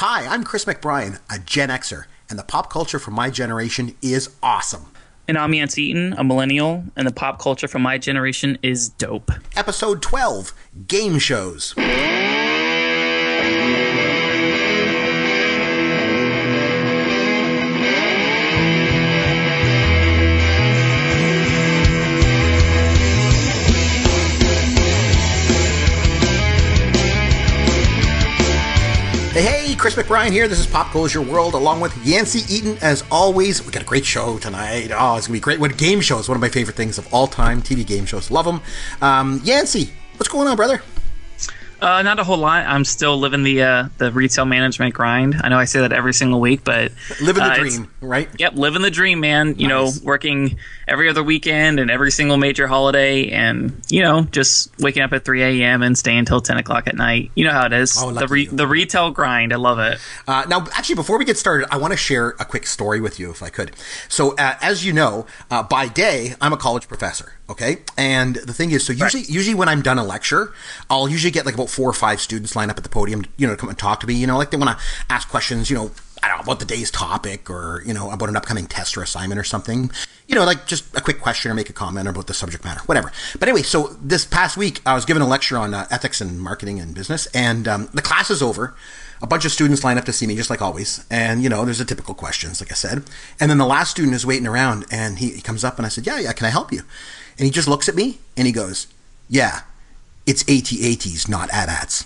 Hi, I'm Chris McBrien, a Gen Xer, and the pop culture from my generation is awesome. And I'm Yancey Eaton, a millennial, and the pop culture from my generation is dope. Episode 12 Game Shows. Chris McBrien here. This is Pop Culture World along with Yancey Eaton. As always, we got a great show tonight. Oh, it's to be great. What game shows? One of my favorite things of all time. TV game shows. Love them. Um, Yancey, what's going on, brother? Uh, not a whole lot. I'm still living the uh, the retail management grind. I know I say that every single week, but living the uh, dream, right? Yep, living the dream, man. You nice. know, working every other weekend and every single major holiday, and you know, just waking up at 3 a.m. and staying until 10 o'clock at night. You know how it is. Oh, the re- the retail grind. I love it. Uh, now, actually, before we get started, I want to share a quick story with you, if I could. So, uh, as you know, uh, by day, I'm a college professor. Okay. And the thing is, so usually, right. usually when I'm done a lecture, I'll usually get like about four or five students line up at the podium, you know, to come and talk to me. You know, like they want to ask questions, you know, I don't know, about the day's topic or, you know, about an upcoming test or assignment or something. You know, like just a quick question or make a comment about the subject matter, whatever. But anyway, so this past week, I was given a lecture on uh, ethics and marketing and business, and um, the class is over a bunch of students line up to see me, just like always. And, you know, there's the typical questions, like I said. And then the last student is waiting around and he, he comes up and I said, Yeah, yeah, can I help you? And he just looks at me and he goes, Yeah, it's AT-ATs, not AT-ATs.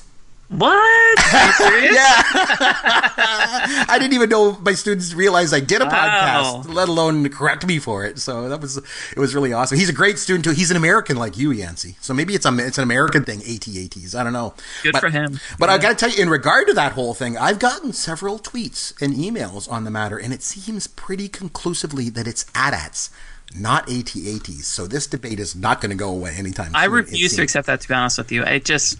What? yeah. I didn't even know my students realized I did a wow. podcast, let alone correct me for it. So that was it was really awesome. He's a great student too. He's an American like you, Yancey. So maybe it's a it's an American thing, AT-ATs. I don't know. Good but, for him. But yeah. I got to tell you, in regard to that whole thing, I've gotten several tweets and emails on the matter, and it seems pretty conclusively that it's AT-ATs not AT-ATs. So this debate is not going to go away anytime soon. I refuse to accept that. To be honest with you, it just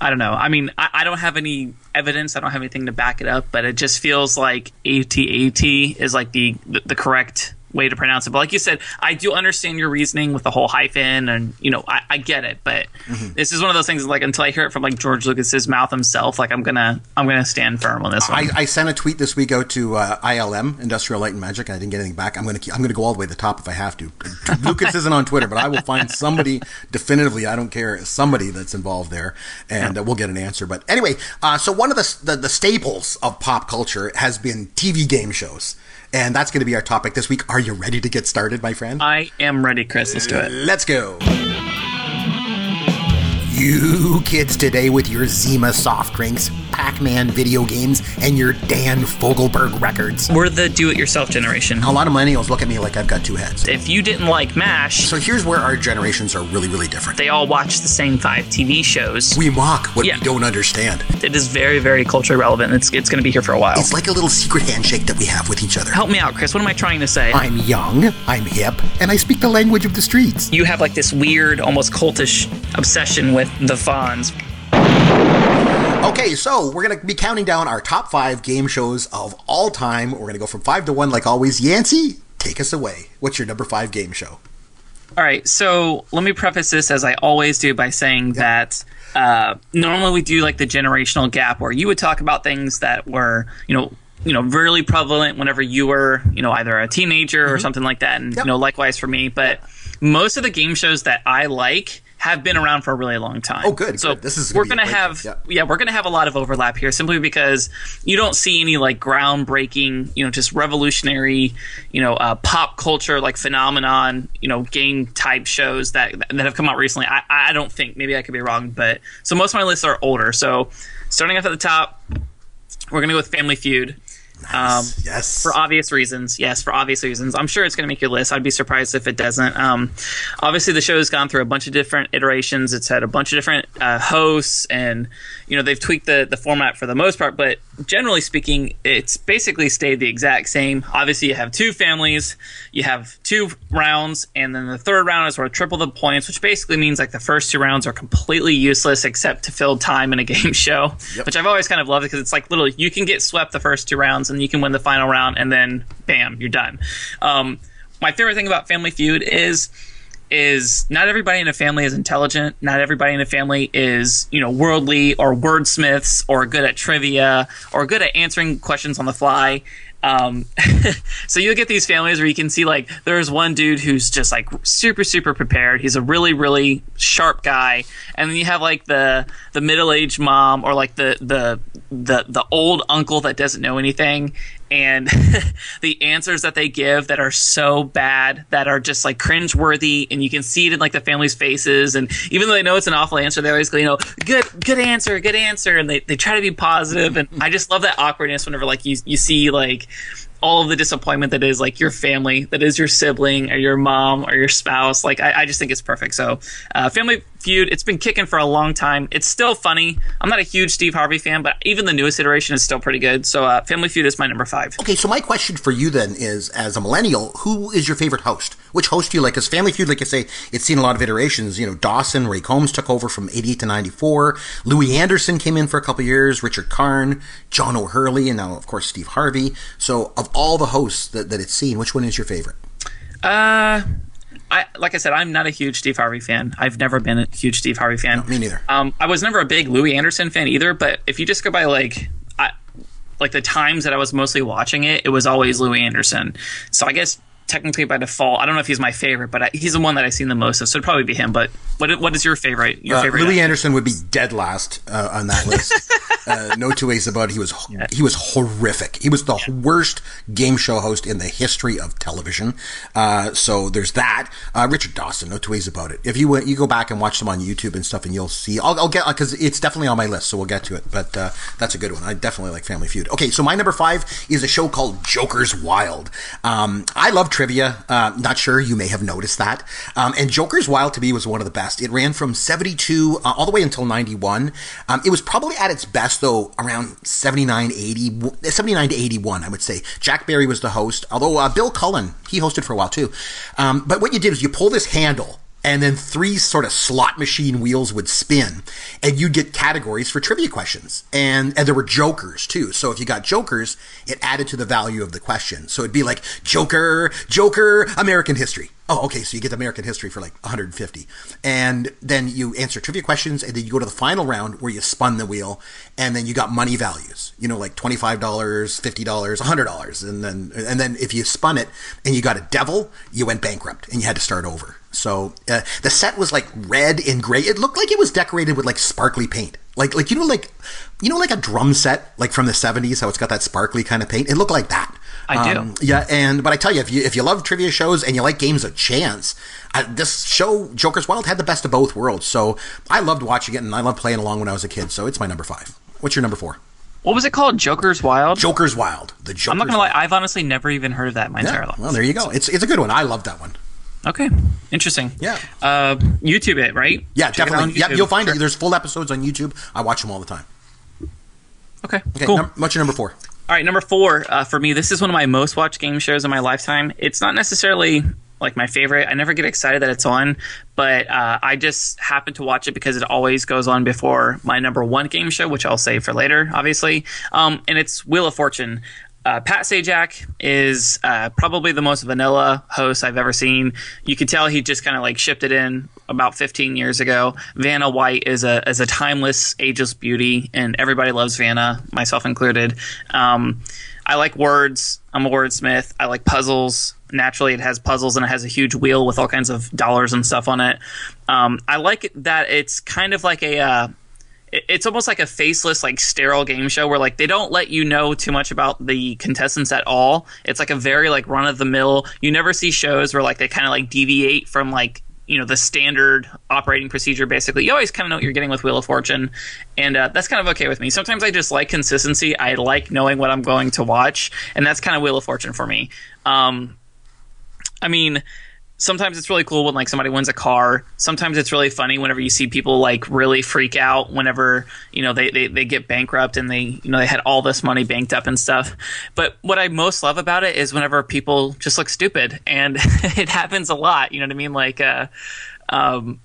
I don't know. I mean, I, I, don't have any evidence. I don't have anything to back it up, but it just feels like AT-AT is like the the, the correct way to pronounce it. But like you said, I do understand your reasoning with the whole hyphen, and you know, I, I get it. But mm-hmm. this is one of those things. Like until I hear it from like George Lucas's mouth himself, like I'm gonna I'm gonna stand firm on this one. I, I sent a tweet this week out to uh, ILM Industrial Light and Magic, and I didn't get anything back. I'm gonna keep, I'm gonna go all the way to the top if I have to. Lucas isn't on Twitter, but I will find somebody definitively. I don't care somebody that's involved there, and yeah. uh, we'll get an answer. But anyway, uh, so one of the, the the staples of pop culture has been TV game shows. And that's going to be our topic this week. Are you ready to get started, my friend? I am ready, Chris. Let's do it. Let's go. You kids today with your Zima soft drinks, Pac Man video games, and your Dan Fogelberg records. We're the do it yourself generation. A lot of millennials look at me like I've got two heads. If you didn't like MASH. So here's where our generations are really, really different. They all watch the same five TV shows. We mock what yeah. we don't understand. It is very, very culturally relevant. It's, it's going to be here for a while. It's like a little secret handshake that we have with each other. Help me out, Chris. What am I trying to say? I'm young, I'm hip, and I speak the language of the streets. You have like this weird, almost cultish obsession with the Fonz Okay, so we're going to be counting down our top five game shows of all time. We're going to go from five to one, like always. Yancey, take us away. What's your number five game show? All right, so let me preface this as I always do by saying that uh, normally we do like the generational gap where you would talk about things that were, you know, you know, really prevalent whenever you were, you know, either a teenager mm-hmm. or something like that, and yep. you know, likewise for me. But most of the game shows that I like have been around for a really long time. Oh, good. So good. this is we're gonna have yeah. yeah. we're gonna have a lot of overlap here simply because you don't see any like groundbreaking, you know, just revolutionary, you know, uh, pop culture like phenomenon, you know, game type shows that that have come out recently. I I don't think maybe I could be wrong, but so most of my lists are older. So starting off at the top, we're gonna go with Family Feud. Nice. Um, yes. For obvious reasons. Yes, for obvious reasons. I'm sure it's going to make your list. I'd be surprised if it doesn't. Um, obviously, the show has gone through a bunch of different iterations. It's had a bunch of different uh, hosts, and you know they've tweaked the the format for the most part. But generally speaking, it's basically stayed the exact same. Obviously, you have two families, you have two rounds, and then the third round is where triple the points, which basically means like the first two rounds are completely useless except to fill time in a game show. Yep. Which I've always kind of loved because it's like little you can get swept the first two rounds and you can win the final round, and then bam, you're done. Um, my favorite thing about Family Feud is is not everybody in a family is intelligent. Not everybody in a family is, you know, worldly or wordsmiths or good at trivia or good at answering questions on the fly. Um, so you'll get these families where you can see like there's one dude who's just like super super prepared. He's a really really sharp guy, and then you have like the the middle aged mom or like the the the the old uncle that doesn't know anything, and the answers that they give that are so bad that are just like cringeworthy and you can see it in like the family's faces and even though they know it's an awful answer they always go you know good good answer good answer and they, they try to be positive and i just love that awkwardness whenever like you, you see like all of the disappointment that is like your family, that is your sibling or your mom or your spouse. Like I, I just think it's perfect. So, uh, Family Feud, it's been kicking for a long time. It's still funny. I'm not a huge Steve Harvey fan, but even the newest iteration is still pretty good. So, uh, Family Feud is my number five. Okay, so my question for you then is, as a millennial, who is your favorite host? Which host do you like? Because Family Feud, like I say, it's seen a lot of iterations. You know, Dawson, Ray Combs took over from 88 to 94. Louie Anderson came in for a couple years. Richard Karn, John O'Hurley, and now of course Steve Harvey. So, of all the hosts that, that it's seen, which one is your favorite? Uh, I like I said, I'm not a huge Steve Harvey fan. I've never been a huge Steve Harvey fan. No, me neither. Um, I was never a big Louie Anderson fan either. But if you just go by like, I, like the times that I was mostly watching it, it was always Louie Anderson. So I guess technically by default, I don't know if he's my favorite, but I, he's the one that I've seen the most of. So it'd probably be him. But what what is your favorite? Your Uh, favorite? Louie Anderson would be dead last uh, on that list. uh, no two ways about it. He was he was horrific. He was the worst game show host in the history of television. Uh, so there's that. Uh, Richard Dawson. No two ways about it. If you went- you go back and watch them on YouTube and stuff, and you'll see. I'll, I'll get because it's definitely on my list. So we'll get to it. But uh, that's a good one. I definitely like Family Feud. Okay, so my number five is a show called Joker's Wild. Um, I love trivia. Uh, not sure you may have noticed that. Um, and Joker's Wild to me was one of the best. It ran from 72 uh, all the way until 91. Um, it was probably at its best though around 79, 80, 79 to 81, I would say. Jack Barry was the host, although uh, Bill Cullen, he hosted for a while too. Um, but what you did is you pull this handle and then three sort of slot machine wheels would spin and you'd get categories for trivia questions. And and there were jokers too. So if you got jokers it added to the value of the question. So it'd be like joker joker american history. Oh okay so you get american history for like 150 and then you answer trivia questions and then you go to the final round where you spun the wheel and then you got money values. You know like $25 $50 $100 and then and then if you spun it and you got a devil you went bankrupt and you had to start over so uh, the set was like red and gray. It looked like it was decorated with like sparkly paint, like like you know like you know like a drum set like from the seventies, how it's got that sparkly kind of paint. It looked like that. I Um, do. yeah, and but I tell you, if you if you love trivia shows and you like games of chance, uh, this show Joker's Wild had the best of both worlds. So I loved watching it, and I loved playing along when I was a kid. So it's my number five. What's your number four? what was it called? Joker's Wild. Joker's Wild. The Joker's I'm not gonna lie. Wild. I've honestly never even heard of that in my entire life. well, there you go. It's it's a good one. I love that one. Okay, interesting. Yeah. Uh, YouTube it right? Yeah, Check it out on definitely. Yeah, you'll find Sure. it. There's full episodes on YouTube. I watch them all the time. Okay, Okay, cool. num- what's your number four? All right, number four uh, for me. This is one of my most watched game shows in my lifetime. It's not necessarily like my favorite. I never get excited that it's on, but uh, I just happen to watch it because it always goes on before my number one game show, which I'll save for later, obviously. Um, and it's Wheel of Fortune. Uh, Pat Sajak is uh, probably the most vanilla host I've ever seen. You could tell he just kind of like shipped it in about 15 years ago. Vanna White is a is a timeless, ageless beauty, and everybody loves Vanna, myself included. Um, I like words. I'm a wordsmith. I like puzzles. Naturally, it has puzzles and it has a huge wheel with all kinds of dollars and stuff on it. Um, I like that it's kind of like a. Uh, it's almost like a faceless like sterile game show where like they don't let you know too much about the contestants at all. It's like a very like run of the mill you never see shows where like they kind of like deviate from like you know the standard operating procedure basically. You always kind of know what you're getting with wheel of fortune and uh, that's kind of okay with me. Sometimes i just like consistency. I like knowing what i'm going to watch and that's kind of wheel of fortune for me. Um, i mean sometimes it's really cool when like somebody wins a car. Sometimes it's really funny whenever you see people like really freak out whenever you know they, they, they get bankrupt and they you know they had all this money banked up and stuff. But what i most love about it is whenever people just look stupid and it happens a lot you know what i mean? Like uh um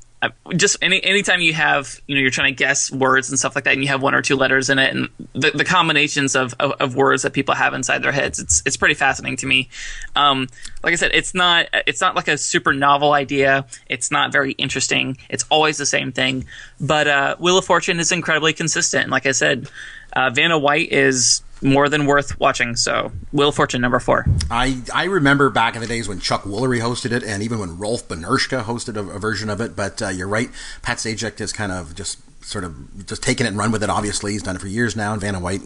just any anytime you have you know you're trying to guess words and stuff like that, and you have one or two letters in it, and the, the combinations of, of, of words that people have inside their heads, it's it's pretty fascinating to me. Um, like I said, it's not it's not like a super novel idea. It's not very interesting. It's always the same thing. But uh, Wheel of Fortune is incredibly consistent. Like I said, uh, Vanna White is more than worth watching. So, Will Fortune number four. I, I remember back in the days when Chuck Woolery hosted it, and even when Rolf Benirschke hosted a, a version of it. But uh, you're right, Pat Sajak is kind of just sort of just taken it and run with it. Obviously, he's done it for years now. And Vanna White,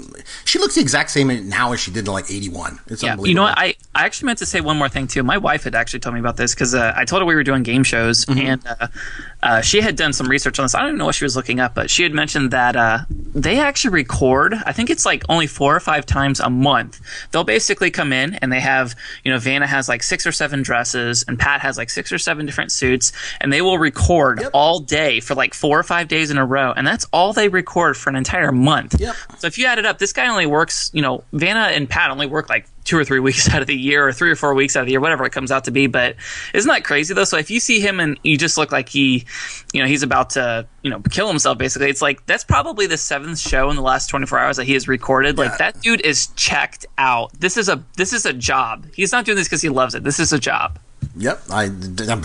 she looks the exact same now as she did in like '81. It's yeah, you know what? I, I actually meant to say one more thing too. My wife had actually told me about this because uh, I told her we were doing game shows, mm-hmm. and uh, uh, she had done some research on this. I don't even know what she was looking up, but she had mentioned that uh, they actually record. I think it's like only four or five times a month. They'll basically come in and they have, you know, Vanna has like six or seven dresses, and Pat has like six or seven different suits, and they will record yep. all day for like four or five days in a row, and that's all they record for an entire month. Yep. So if you add it up, this guy only works, you know, Vanna and Pat only work like two or three weeks out of the year or three or four weeks out of the year, whatever it comes out to be. But isn't that crazy though? So if you see him and you just look like he, you know, he's about to, you know, kill himself basically, it's like that's probably the seventh show in the last 24 hours that he has recorded. Like that dude is checked out. This is a, this is a job. He's not doing this because he loves it. This is a job. Yep, I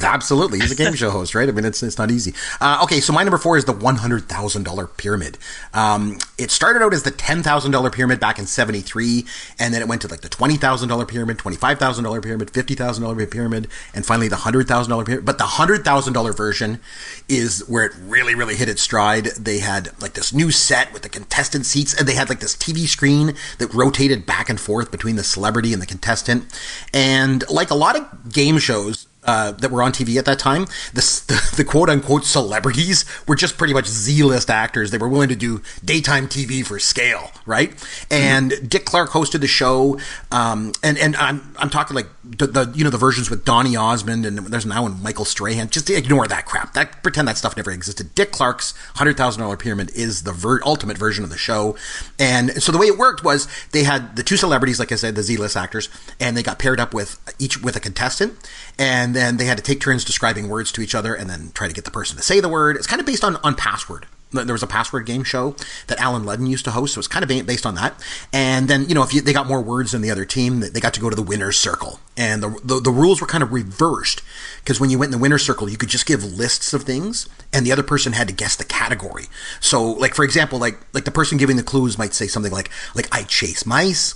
absolutely. He's a game show host, right? I mean, it's it's not easy. Uh, okay, so my number four is the one hundred thousand dollar pyramid. Um, it started out as the ten thousand dollar pyramid back in seventy three, and then it went to like the twenty thousand dollar pyramid, twenty five thousand dollar pyramid, fifty thousand dollar pyramid, and finally the hundred thousand dollar pyramid. But the hundred thousand dollar version is where it really, really hit its stride. They had like this new set with the contestant seats, and they had like this TV screen that rotated back and forth between the celebrity and the contestant, and like a lot of game shows uh, that were on TV at that time, the, the, the, quote unquote celebrities were just pretty much Z list actors. They were willing to do daytime TV for scale, right? And mm-hmm. Dick Clark hosted the show, um, and and I'm I'm talking like the, the, you know the versions with Donny Osmond and there's now one Michael Strahan. Just ignore that crap. That pretend that stuff never existed. Dick Clark's hundred thousand dollar pyramid is the ver- ultimate version of the show, and so the way it worked was they had the two celebrities, like I said, the Z list actors, and they got paired up with each with a contestant and then they had to take turns describing words to each other and then try to get the person to say the word. It's kind of based on, on password. There was a password game show that Allen Ludden used to host, so it's kind of based on that. And then, you know, if you, they got more words than the other team, they got to go to the winner's circle. And the, the, the rules were kind of reversed because when you went in the winner's circle, you could just give lists of things, and the other person had to guess the category. So, like for example, like like the person giving the clues might say something like like I chase mice,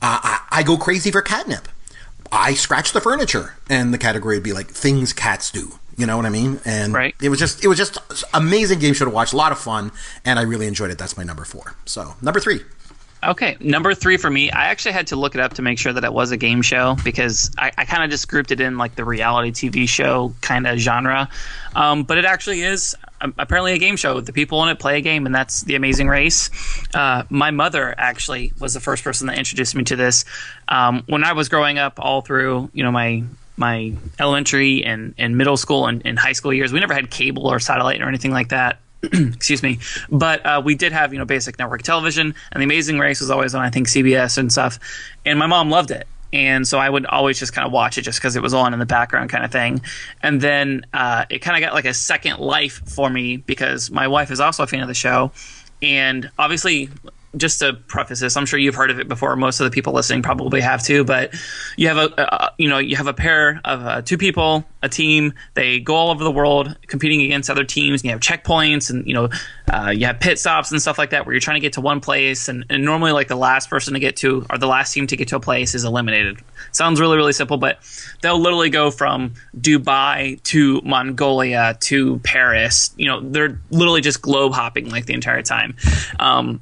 uh, I, I go crazy for catnip. I scratch the furniture, and the category would be like things cats do. You know what I mean? And right. it was just it was just amazing game show to watch, a lot of fun, and I really enjoyed it. That's my number four. So number three. Okay, number three for me. I actually had to look it up to make sure that it was a game show because I, I kind of just grouped it in like the reality TV show kind of genre, um, but it actually is apparently a game show. The people in it play a game, and that's The Amazing Race. Uh, my mother actually was the first person that introduced me to this. Um, when I was growing up, all through you know my my elementary and, and middle school and, and high school years, we never had cable or satellite or anything like that. excuse me. But uh, we did have you know basic network television and the amazing race was always on i think cbs and stuff. And my mom loved it. And so I would always just kind of watch it just because it was on in the background, kind of thing. And then uh, it kind of got like a second life for me because my wife is also a fan of the show, and obviously just to preface this, I'm sure you've heard of it before. Most of the people listening probably have too. But you have a, a you know you have a pair of uh, two people, a team. They go all over the world competing against other teams. And you have checkpoints, and you know uh, you have pit stops and stuff like that, where you're trying to get to one place. And, and normally, like the last person to get to or the last team to get to a place is eliminated. Sounds really really simple, but they'll literally go from Dubai to Mongolia to Paris. You know, they're literally just globe hopping like the entire time. Um,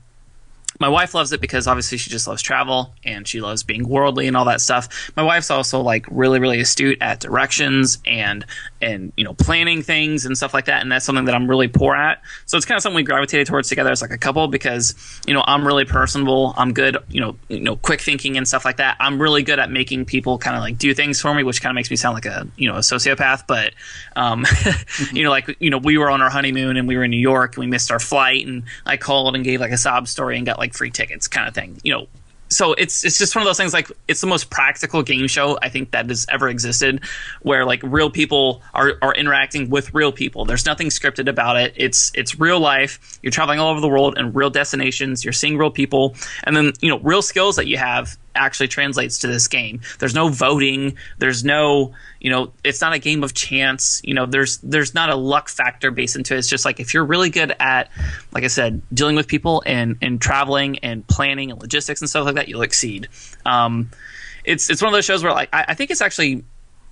my wife loves it because obviously she just loves travel and she loves being worldly and all that stuff. My wife's also like really really astute at directions and and you know planning things and stuff like that and that's something that I'm really poor at. So it's kind of something we gravitated towards together as like a couple because you know I'm really personable. I'm good, you know, you know quick thinking and stuff like that. I'm really good at making people kind of like do things for me, which kind of makes me sound like a, you know, a sociopath, but um mm-hmm. you know like you know we were on our honeymoon and we were in New York and we missed our flight and I called and gave like a sob story and got like like free tickets kind of thing. You know, so it's it's just one of those things like it's the most practical game show I think that has ever existed, where like real people are, are interacting with real people. There's nothing scripted about it. It's it's real life. You're traveling all over the world and real destinations. You're seeing real people, and then you know real skills that you have actually translates to this game. There's no voting. There's no, you know, it's not a game of chance. You know, there's there's not a luck factor based into it. It's just like if you're really good at, like I said, dealing with people and and traveling and planning and logistics and stuff like that, you'll exceed. Um, it's it's one of those shows where like I, I think it's actually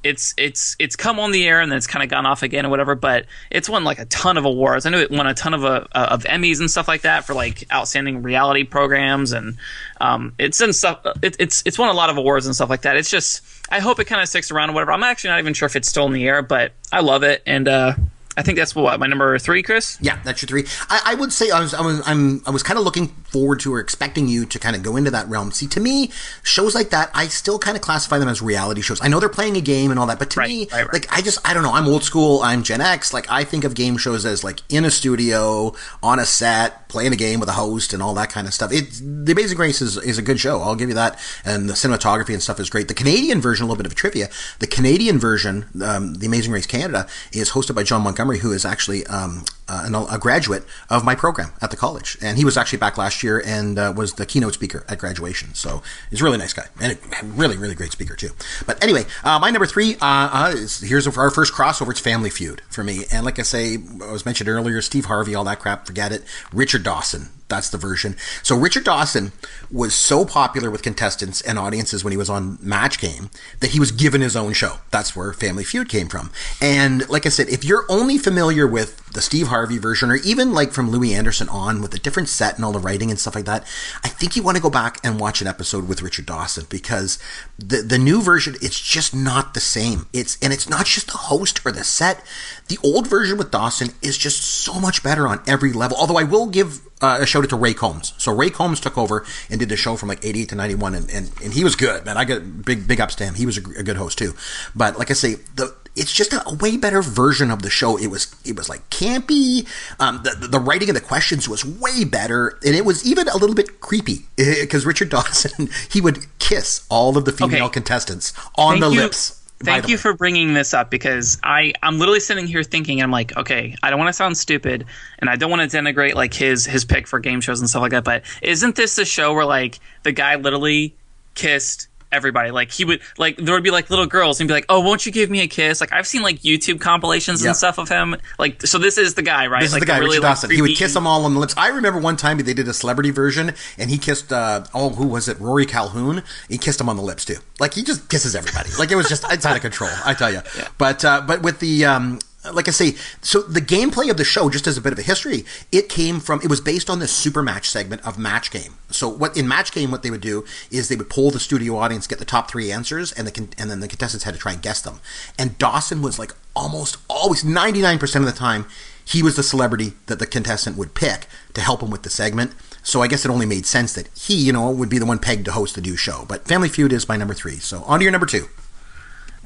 it's it's it's come on the air and then it's kind of gone off again or whatever. But it's won like a ton of awards. I know it won a ton of uh, of Emmys and stuff like that for like outstanding reality programs, and um, it's stuff. It, it's it's won a lot of awards and stuff like that. It's just I hope it kind of sticks around or whatever. I'm actually not even sure if it's still in the air, but I love it and. uh I think that's what my number three, Chris. Yeah, that's your three. I, I would say I was I was I'm I was kind of looking forward to or expecting you to kind of go into that realm. See, to me, shows like that, I still kind of classify them as reality shows. I know they're playing a game and all that, but to Right, me, right, right. like I just I don't know. I'm old school. I'm Gen X. Like I think of game shows as like in a studio on a set playing a game with a host and all that kind of stuff. It The Amazing Race is is a good show. I'll give you that, and the cinematography and stuff is great. The Canadian version, a little bit of trivia. The Canadian version, um, The Amazing Race Canada, is hosted by Jon Montgomery, who is actually um, uh, a graduate of my program at the college, and he was actually back last year and uh, was the keynote speaker at graduation. So he's a really nice guy and a really, really great speaker too. But anyway, uh, my number three uh, uh, is here's our first crossover. It's Family Feud for me, and like I say, I was mentioned earlier, Steve Harvey, all that crap, forget it. Richard Dawson. That's the version. So Richard Dawson was so popular with contestants and audiences when he was on Match Game that he was given his own show. That's where Family Feud came from. And like I said, if you're only familiar with the Steve Harvey version, or even like from Louie Anderson on with a different set and all the writing and stuff like that, I think you want to go back and watch an episode with Richard Dawson because the the new version it's just not the same. It's and it's not just the host or the set. The old version with Dawson is just so much better on every level. Although I will give uh, a shout out to Ray Combs. So Ray Combs took over and did the show from like 88 to 91 and, and, and he was good, man. I get big, big ups to him. He was a, a good host too. But like I say, the, it's just a, a way better version of the show. It was, it was like campy. Um, the, the writing of the questions was way better. And it was even a little bit creepy because Richard Dawson, he would kiss all of the female Okay. contestants on Thank the you. lips. Thank you way. for bringing this up because I I'm literally sitting here thinking I'm like okay I don't want to sound stupid and I don't want to denigrate like his his pick for game shows and stuff like that but isn't this the show where like the guy literally kissed everybody like he would like there would be like little girls and be like oh won't you give me a kiss like I've seen like YouTube compilations Yep. and stuff of him like so this is the guy right This like is the guy, really, Richard like, Dawson. He would kiss them all on the lips. I remember one time they did a celebrity version, and he kissed, uh, oh, who was it? Rory Calhoun. He kissed him on the lips too. Like he just kisses everybody. Like it was just it's out of control. I tell you. But uh, but with the um, like I say, so the gameplay of the show, just as a bit of a history, it came from it was based on the super match segment of Match Game. So what in Match Game, what they would do is they would poll the studio audience, get the top three answers, and the and then the contestants had to try and guess them. And Dawson was like almost always ninety nine percent of the time he was the celebrity that the contestant would pick to help him with the segment. So I guess it only made sense that he, you know, would be the one pegged to host the new show. But Family Feud is my number three. So on to your number two.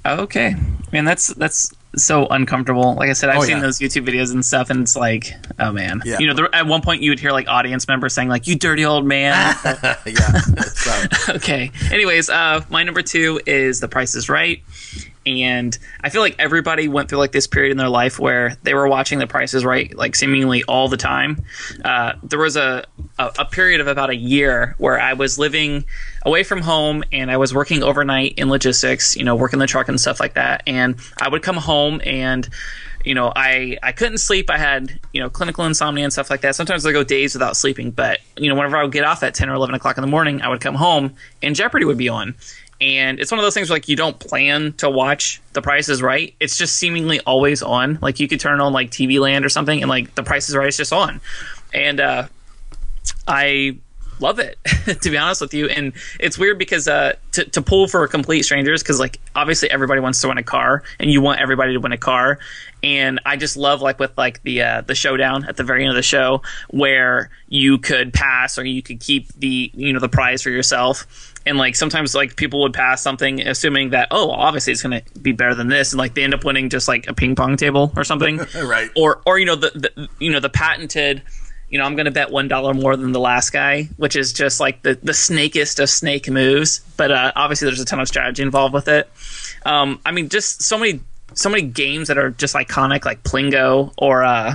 Okay, man, that's that's so uncomfortable. Like I said, I've Oh, seen yeah. those YouTube videos and stuff, and it's like, oh man, Yeah. you know, there, at one point you would hear like audience members saying like, "You dirty old man." yeah. Okay. Anyways, uh, my number two is The Price is Right. And I feel like everybody went through like this period in their life where they were watching The Prices Right like seemingly all the time. Uh, there was a, a, a period of about a year where I was living away from home and I was working overnight in logistics, you know, working the truck and stuff like that. And I would come home and you know, I, I couldn't sleep. I had, you know, clinical insomnia and stuff like that. Sometimes I go days without sleeping, but, you know, whenever I would get off at 10 or 11 o'clock in the morning, I would come home and Jeopardy would be on. And it's one of those things where, like, you don't plan to watch The Price is Right. It's just seemingly always on. Like, you could turn on, like, TV Land or something, and, like, The Price is Right is just on. And, uh, I love it to be honest with you and it's weird because uh to, to pull for complete strangers because like obviously everybody wants to win a car and you want everybody to win a car and i just love like with like the uh the showdown at the very end of the show where you could pass or you could keep the you know the prize for yourself and like sometimes like people would pass something assuming that oh obviously it's going to be better than this and like they end up winning just like a ping pong table or something Right. or or you know the, the you know the patented you know, I'm going to bet one dollar more than the last guy, which is just like the the snakest of snake moves. But uh, obviously, there's a ton of strategy involved with it. Um, I mean, just so many so many games that are just iconic, like Plinko or uh,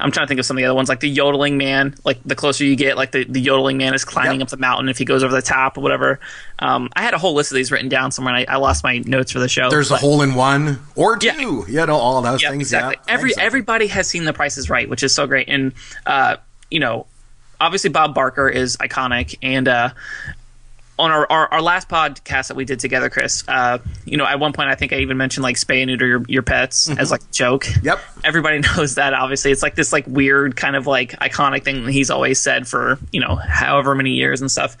I'm trying to think of some of the other ones, like the yodeling man. Like the closer you get, like the, the yodeling man is climbing Yep. up the mountain if he goes over the top or whatever. Um, I had a whole list of these written down somewhere, and I, I lost my notes for the show. There's a hole in one or two. Yeah. You know, all those yeah, things. exactly. Yeah, Every exactly. everybody has seen The Price is Right, which is so great, and uh, you know, obviously Bob Barker is iconic, and uh, on our, our, our last podcast that we did together, Chris, uh, you know, at one point I think I even mentioned like spay and neuter your, your pets as like a joke. Mm-hmm. Yep. Everybody knows that. Obviously, it's like this like weird kind of like iconic thing that he's always said for you know however many years and stuff.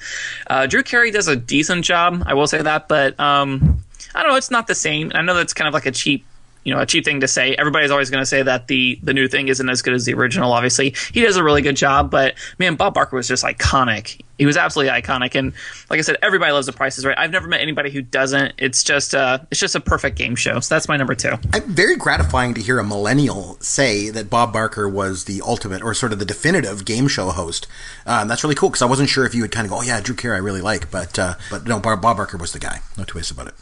Uh, Drew Carey does a decent job, I will say that, but um, I don't know, it's not the same. I know that's kind of like a cheap you know a cheap thing to say. Everybody's always going to say that the the new thing isn't as good as the original. Obviously, he does a really good job, but man, Bob Barker was just iconic. He was absolutely iconic, and like I said, everybody loves The Price is Right. I've never met anybody who doesn't. It's just uh, it's just a perfect game show. So that's my number two. I'm very gratifying to hear a millennial say that Bob Barker was the ultimate or sort of the definitive game show host. Um, that's really cool because I wasn't sure if you would kind of go, "Oh yeah, Drew Carey, I really like," but uh, but no, Bob Barker was the guy. No two ways about it.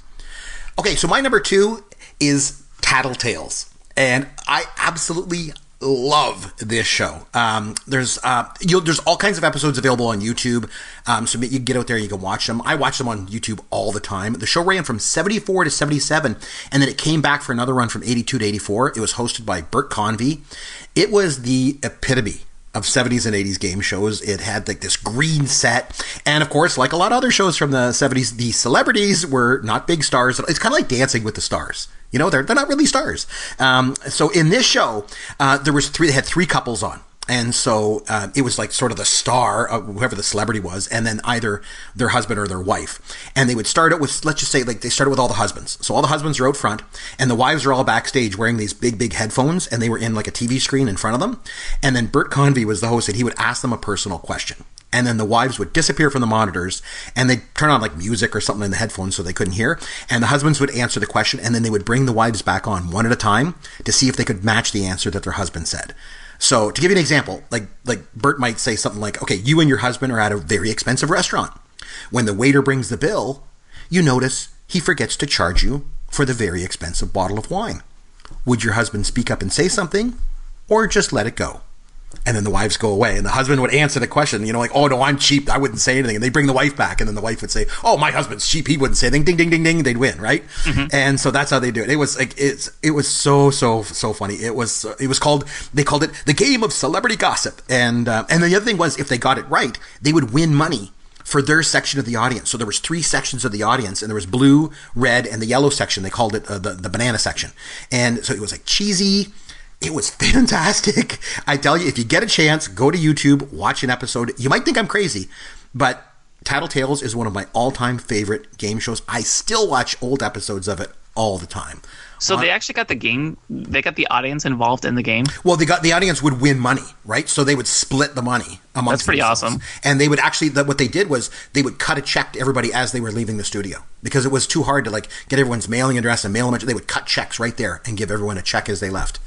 Okay, so my number two is Tattletales, and I absolutely love this show. Um, there's uh, there's all kinds of episodes available on YouTube, um, so you can get out there you can watch them. I watch them on YouTube all the time. The show ran from 74 to 77, and then it came back for another run from 82 to 84. It was hosted by Bert Convy. It was the epitome of 70s and 80s game shows. It had like this green set. And of course, like a lot of other shows from the 70s, the celebrities were not big stars. It's kind of like Dancing with the Stars. You know, they're, they're not really stars. Um, so in this show, uh, there was three, they had three couples on. And so uh, it was like sort of the star, of whoever the celebrity was, and then either their husband or their wife. And they would start out with, let's just say, like they started with all the husbands. So all the husbands are out front, and the wives are all backstage wearing these big, big headphones, and they were in like a TV screen in front of them. And then Bert Convy was the host, and he would ask them a personal question. And then the wives would disappear from the monitors, and they'd turn on like music or something in the headphones so they couldn't hear. And the husbands would answer the question, and then they would bring the wives back on one at a time to see if they could match the answer that their husband said. So to give you an example, like like Bert might say something like, "Okay, you and your husband are at a very expensive restaurant. When the waiter brings the bill, you notice he forgets to charge you for the very expensive bottle of wine. Would your husband speak up and say something, or just let it go?" And then the wives go away, and the husband would answer the question, you know, like, "Oh no, I'm cheap. I wouldn't say anything." And they bring the wife back, and then the wife would say, "Oh, my husband's cheap. He wouldn't say anything." Ding, ding, ding, ding. They'd win, right? And so that's how they do it. It was like it's it was so so so funny. It was it was called they called it the game of celebrity gossip, and uh, and the other thing was if they got it right, they would win money for their section of the audience. So there was three sections of the audience, and there was blue, red, and the yellow section. They called it uh, the the banana section, and so it was like cheesy. It was fantastic. I tell you, if you get a chance, go to YouTube, watch an episode. You might think I'm crazy, but Tattletales is one of my all-time favorite game shows. I still watch old episodes of it all the time. So they actually got the game. They got the audience involved in the game. Well, they got the audience would win money, right? So they would split the money That's pretty themselves. awesome. And they would actually that what they did was they would cut a check to everybody as they were leaving the studio because it was too hard to like get everyone's mailing address and mail them. They would cut checks right there and give everyone a check as they left.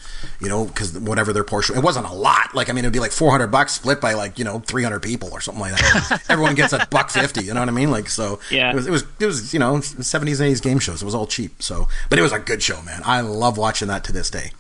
You know, because whatever their portion, it wasn't a lot. Like I mean, it'd be like four hundred bucks split by like you know three hundred people or something like that. everyone gets a buck fifty. You know what I mean? Like so. Yeah. It was it was it was you know seventies and eighties game shows. It was all cheap. So, but it was a good show, man. I love watching that to this day.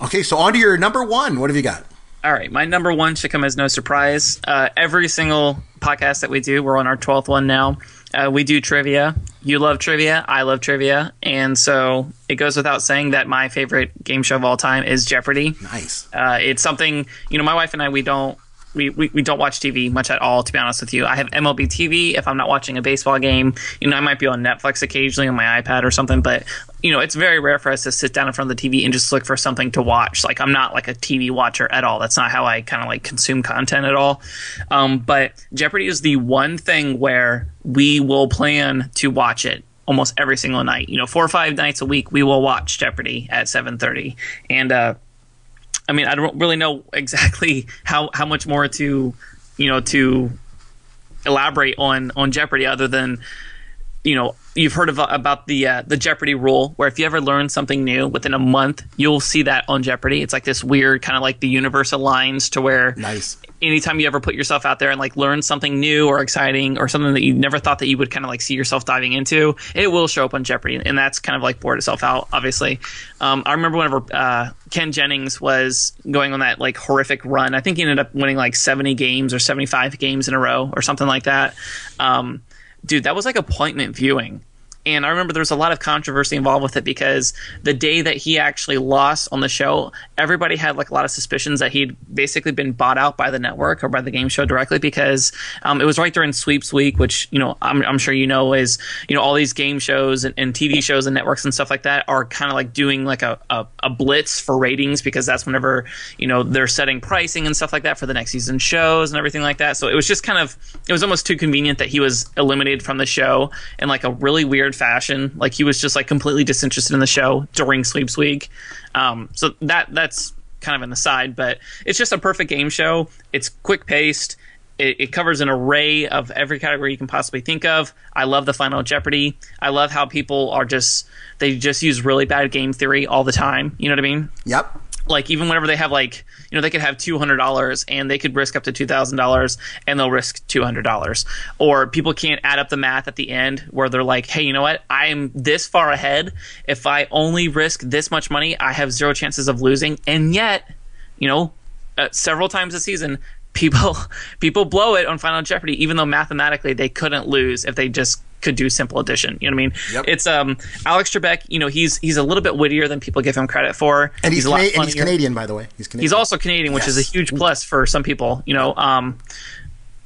Okay, so on to your number one. What have you got? All right, my number one should come as no surprise. Uh, every single podcast that we do, we're on our twelfth one now. Uh, we do trivia. You love trivia. I love trivia, and so it goes without saying that my favorite game show of all time is Jeopardy. Nice. Uh, it's something you know. My wife and I we don't we, we, don't watch TV much at all. To be honest with you, I have MLB TV. If I'm not watching a baseball game, you know, I might be on Netflix occasionally on my iPad or something. But you know, it's very rare for us to sit down in front of the TV and just look for something to watch. Like I'm not like a TV watcher at all. That's not how I kind of like consume content at all. Um, but Jeopardy is the one thing where we will plan to watch it almost every single night. You know, four or five nights a week, we will watch Jeopardy at 7:30, and uh, I mean, I don't really know exactly how how much more to, you know, to elaborate on on Jeopardy other than you know, you've heard of, about the uh, the Jeopardy rule, where if you ever learn something new within a month, you'll see that on Jeopardy. It's like this weird kind of like the universe aligns to where Nice. anytime you ever put yourself out there and like learn something new or exciting or something that you never thought that you would kind of like see yourself diving into, it will show up on Jeopardy, and that's kind of like bored itself out. Obviously, um, I remember whenever uh, Ken Jennings was going on that like horrific run. I think he ended up winning like seventy games or seventy five games in a row or something like that. Um, dude, that was like appointment viewing. And I remember there was a lot of controversy involved with it because the day that he actually lost on the show, everybody had like a lot of suspicions that he'd basically been bought out by the network or by the game show directly because um, it was right during sweeps week, which you know I'm, I'm sure you know is you know all these game shows and, and TV shows and networks and stuff like that are kind of like doing like a, a, a blitz for ratings because that's whenever you know they're setting pricing and stuff like that for the next season shows and everything like that. So it was just kind of it was almost too convenient that he was eliminated from the show in like a really weird fashion. Like he was just like completely disinterested in the show during sweeps week. Um, so that that's kind of an aside, but it's just a perfect game show. It's quick paced. It, it covers an array of every category you can possibly think of. I love the Final Jeopardy. I love how people are just they just use really bad game theory all the time. You know what I mean? Yep. Like even whenever they have like you know they could have two hundred dollars and they could risk up to two thousand dollars and they'll risk two hundred dollars. Or people can't add up the math at the end where they're like hey you know what? I am this far ahead. If I only risk this much money I have zero chances of losing. And yet you know uh, several times a season people people blow it on Final Jeopardy even though mathematically they couldn't lose if they just could do simple addition. You know what I mean? Yep. It's um Alex Trebek. You know he's he's a little bit wittier than people give him credit for, And he's, lot Cana- and he's. Canadian, by the way. He's Canadian. He's also Canadian, which is a huge plus for some people. You know, um,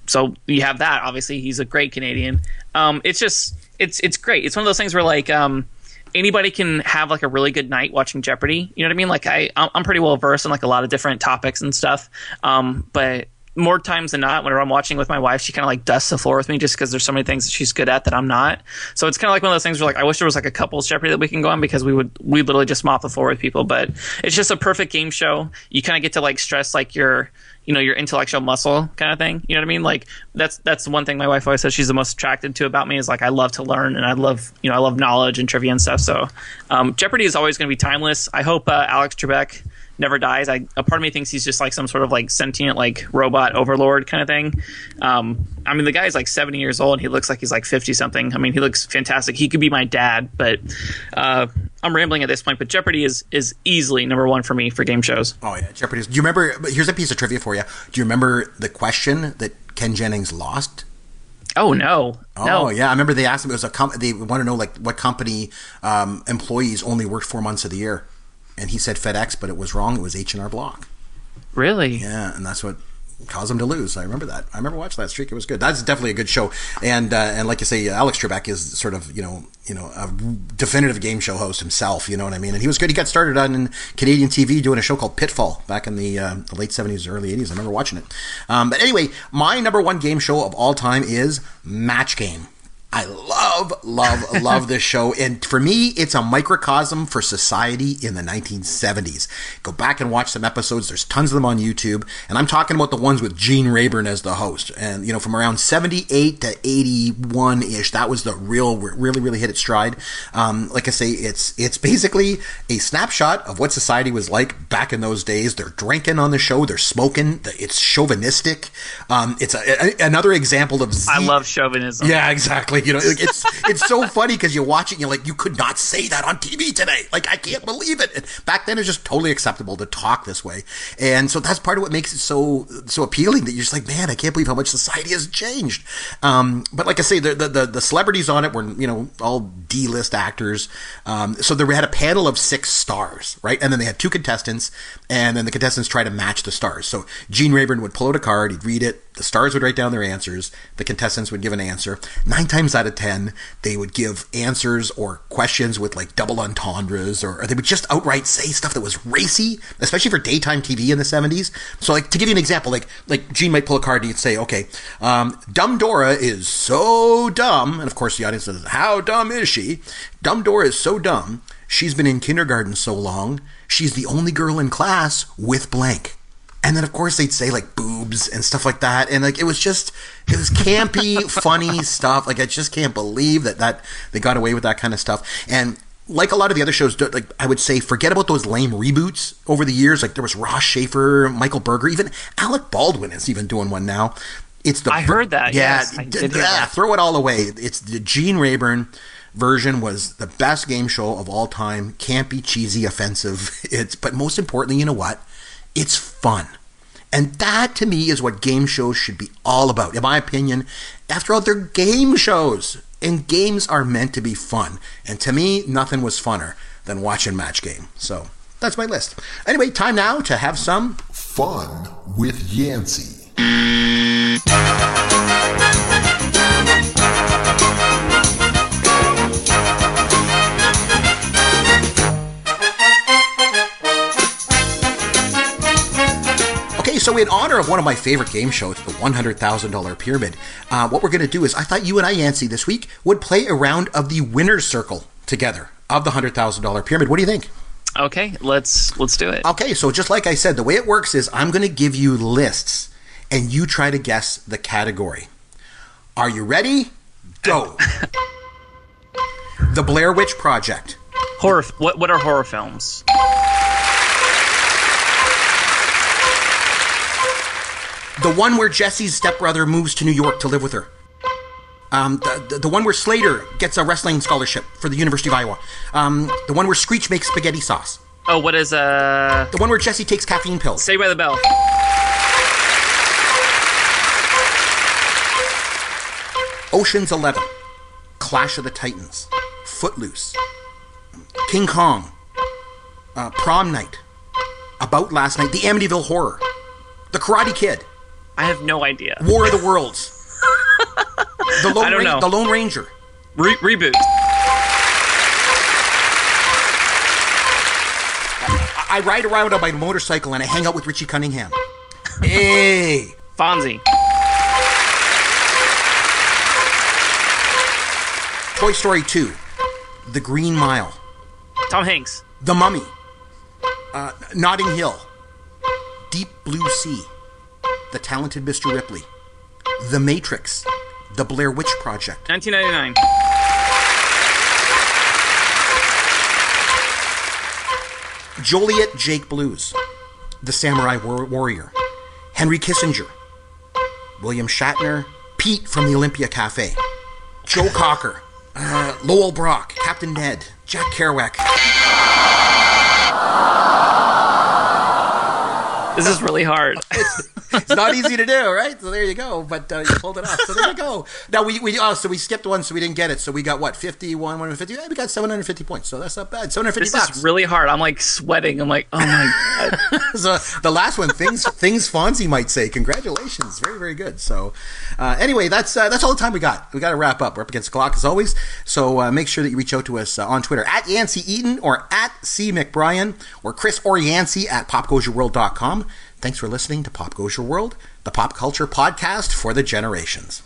so you have that. Obviously, he's a great Canadian. Um, it's just it's it's great. It's one of those things where like um, anybody can have like a really good night watching Jeopardy. You know what I mean? Like I I'm I'm pretty well versed in like a lot of different topics and stuff. Um, but more times than not, whenever I'm watching with my wife, she kind of like dusts the floor with me just because there's so many things that she's good at that I'm not. So it's kind of like one of those things where like I wish there was like a couples Jeopardy that we can go on because we would we literally just mop the floor with people. But it's just a perfect game show. You kind of get to like stress like your you know your intellectual muscle kind of thing. You know what I mean? Like that's that's one thing my wife always says she's the most attracted to about me is like I love to learn and I love you know I love knowledge and trivia and stuff. So um, Jeopardy is always going to be timeless. I hope uh, Alex Trebek never dies. I a part of me thinks he's just like some sort of like sentient like robot overlord kind of thing. Um, I mean the guy's like 70 years old and he looks like he's like 50 something. I mean he looks fantastic. He could be my dad, but uh, I'm rambling at this point. But Jeopardy is is easily number one for me for game shows. Oh yeah, Jeopardy. Do you remember? but Here's a piece of trivia for you. Do you remember the question that Ken Jennings lost? Oh no, Oh no. yeah, I remember they asked him. It was a com- they want to know like what company um, employees only worked four months of the year, and he said FedEx, but it was wrong. It was H and R Block. Really? Yeah, and that's what caused him to lose. I remember that. I remember watching that streak. It was good. That's definitely a good show. And uh, and like you say, Alex Trebek is sort of you know you know a definitive game show host himself. You know what I mean? And he was good. He got started on Canadian TV doing a show called Pitfall back in the, uh, the late seventies, early eighties. I remember watching it. Um, but anyway, my number one game show of all time is Match Game. I love, love, love this show. And for me, it's a microcosm for society in the 1970s. Go back and watch some episodes. There's tons of them on YouTube. And I'm talking about the ones with Gene Rayburn as the host. And, you know, from around 78 to 81 ish, that was the real, really, really hit its stride. Um, like I say, it's, it's basically a snapshot of what society was like back in those days. They're drinking on the show, they're smoking, it's chauvinistic. Um, it's a, a- another example of Z- I love chauvinism. yeah, exactly. You know, like, it's it's so funny because you watch it, and you're like, you could not say that on TV today. Like, I can't believe it. And back then, it was just totally acceptable to talk this way, and so that's part of what makes it so so appealing. That you're just like, man, I can't believe how much society has changed. Um, but like I say, the, the the the celebrities on it were you know all D list actors. Um, so they had a panel of six stars, right, and then they had two contestants, and then the contestants try to match the stars. So Gene Rayburn would pull out a card, he'd read it. The stars would write down their answers. The contestants would give an answer. Nine times out of ten, they would give answers or questions with like double entendres, or, or they would just outright say stuff that was racy, especially for daytime TV in the seventies. So, like to give you an example, like like Gene might pull a card and he'd say, "Okay, um, Dumb Dora is so dumb," and of course the audience says, "How dumb is she?" Dumb Dora is so dumb. She's been in kindergarten so long. She's the only girl in class with blank and then of course they'd say like boobs and stuff like that, and like it was just it was campy, funny stuff. Like I just can't believe that that they got away with that kind of stuff. And like a lot of the other shows, like I would say, forget about those lame reboots over the years. Like there was Ross Shafer, Michael Burger, even Alec Baldwin is even doing one now. It's the I heard that. Yeah, yes, I d- did hear ah, that. throw it all away. It's the Gene Rayburn version was the best game show of all time. Campy, cheesy, offensive. It's but most importantly, you know what? It's fun. And that to me is what game shows should be all about. In my opinion, after all, they're game shows. And games are meant to be fun. And to me, nothing was funner than watching Match Game. So that's my list. Anyway, time now to have some Fun with Yancey. So in honor of one of my favorite game shows, the $100,000 Pyramid, uh, what we're going to do is I thought you and I, Yancey, this week would play a round of the winner's circle together of the $100,000 Pyramid. What do you think? Okay, let's let's do it. Okay, so just like I said, the way it works is I'm going to give you lists and you try to guess the category. Are you ready? Go. the Blair Witch Project. Horror. What what are horror films? The one where Jesse's stepbrother moves to New York to live with her. Um, the, the, the one where Slater gets a wrestling scholarship for the University of Iowa. Um, the one where Screech makes spaghetti sauce. Oh, what is uh? The one where Jesse takes caffeine pills. Saved by the Bell. Ocean's Eleven. Clash of the Titans. Footloose. King Kong. Uh, Prom Night. About Last Night. The Amityville Horror. The Karate Kid. I have no idea. War of the Worlds. The Lone, I don't Ran- know. the Lone Ranger. Re- reboot. I ride around on my motorcycle and I hang out with Richie Cunningham. Hey. Fonzie. Toy Story 2. The Green Mile. Tom Hanks. The Mummy. Uh, Notting Hill. Deep Blue Sea. The Talented Mr. Ripley. The Matrix. The Blair Witch Project. 1999. Joliet Jake Blues. The Samurai War- Warrior. Henry Kissinger. William Shatner. Pete from the Olympia Cafe. Joe Cocker. Uh, Lowell Brock. Captain Ned. Jack Kerouac. This is really hard. it's not easy to do, right? So there you go. But uh, you pulled it off. So there you go. Now we, we oh so we skipped one, so we didn't get it. So we got what fifty one, one hundred fifty. We got seven hundred fifty points. So that's not bad. Seven hundred fifty This bucks. is really hard. I'm like sweating. I'm like, oh my god. so the last one, things things Fonzie might say. Congratulations, very very good. So uh, anyway, that's uh, that's all the time we got. We got to wrap up. We're up against the clock as always. So uh, make sure that you reach out to us uh, on Twitter at Yancey Eaton or at C McBrien or Chris or Yancey at popgoesyourworld.com. Thanks for listening to Pop Goes Your World, the pop culture podcast for the generations.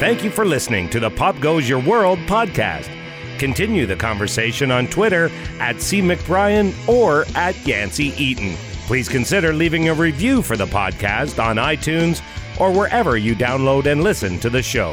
Thank you for listening to the Pop Goes Your World podcast. Continue the conversation on Twitter at C. McBrien or at Yancey Eaton. Please consider leaving a review for the podcast on iTunes or wherever you download and listen to the show.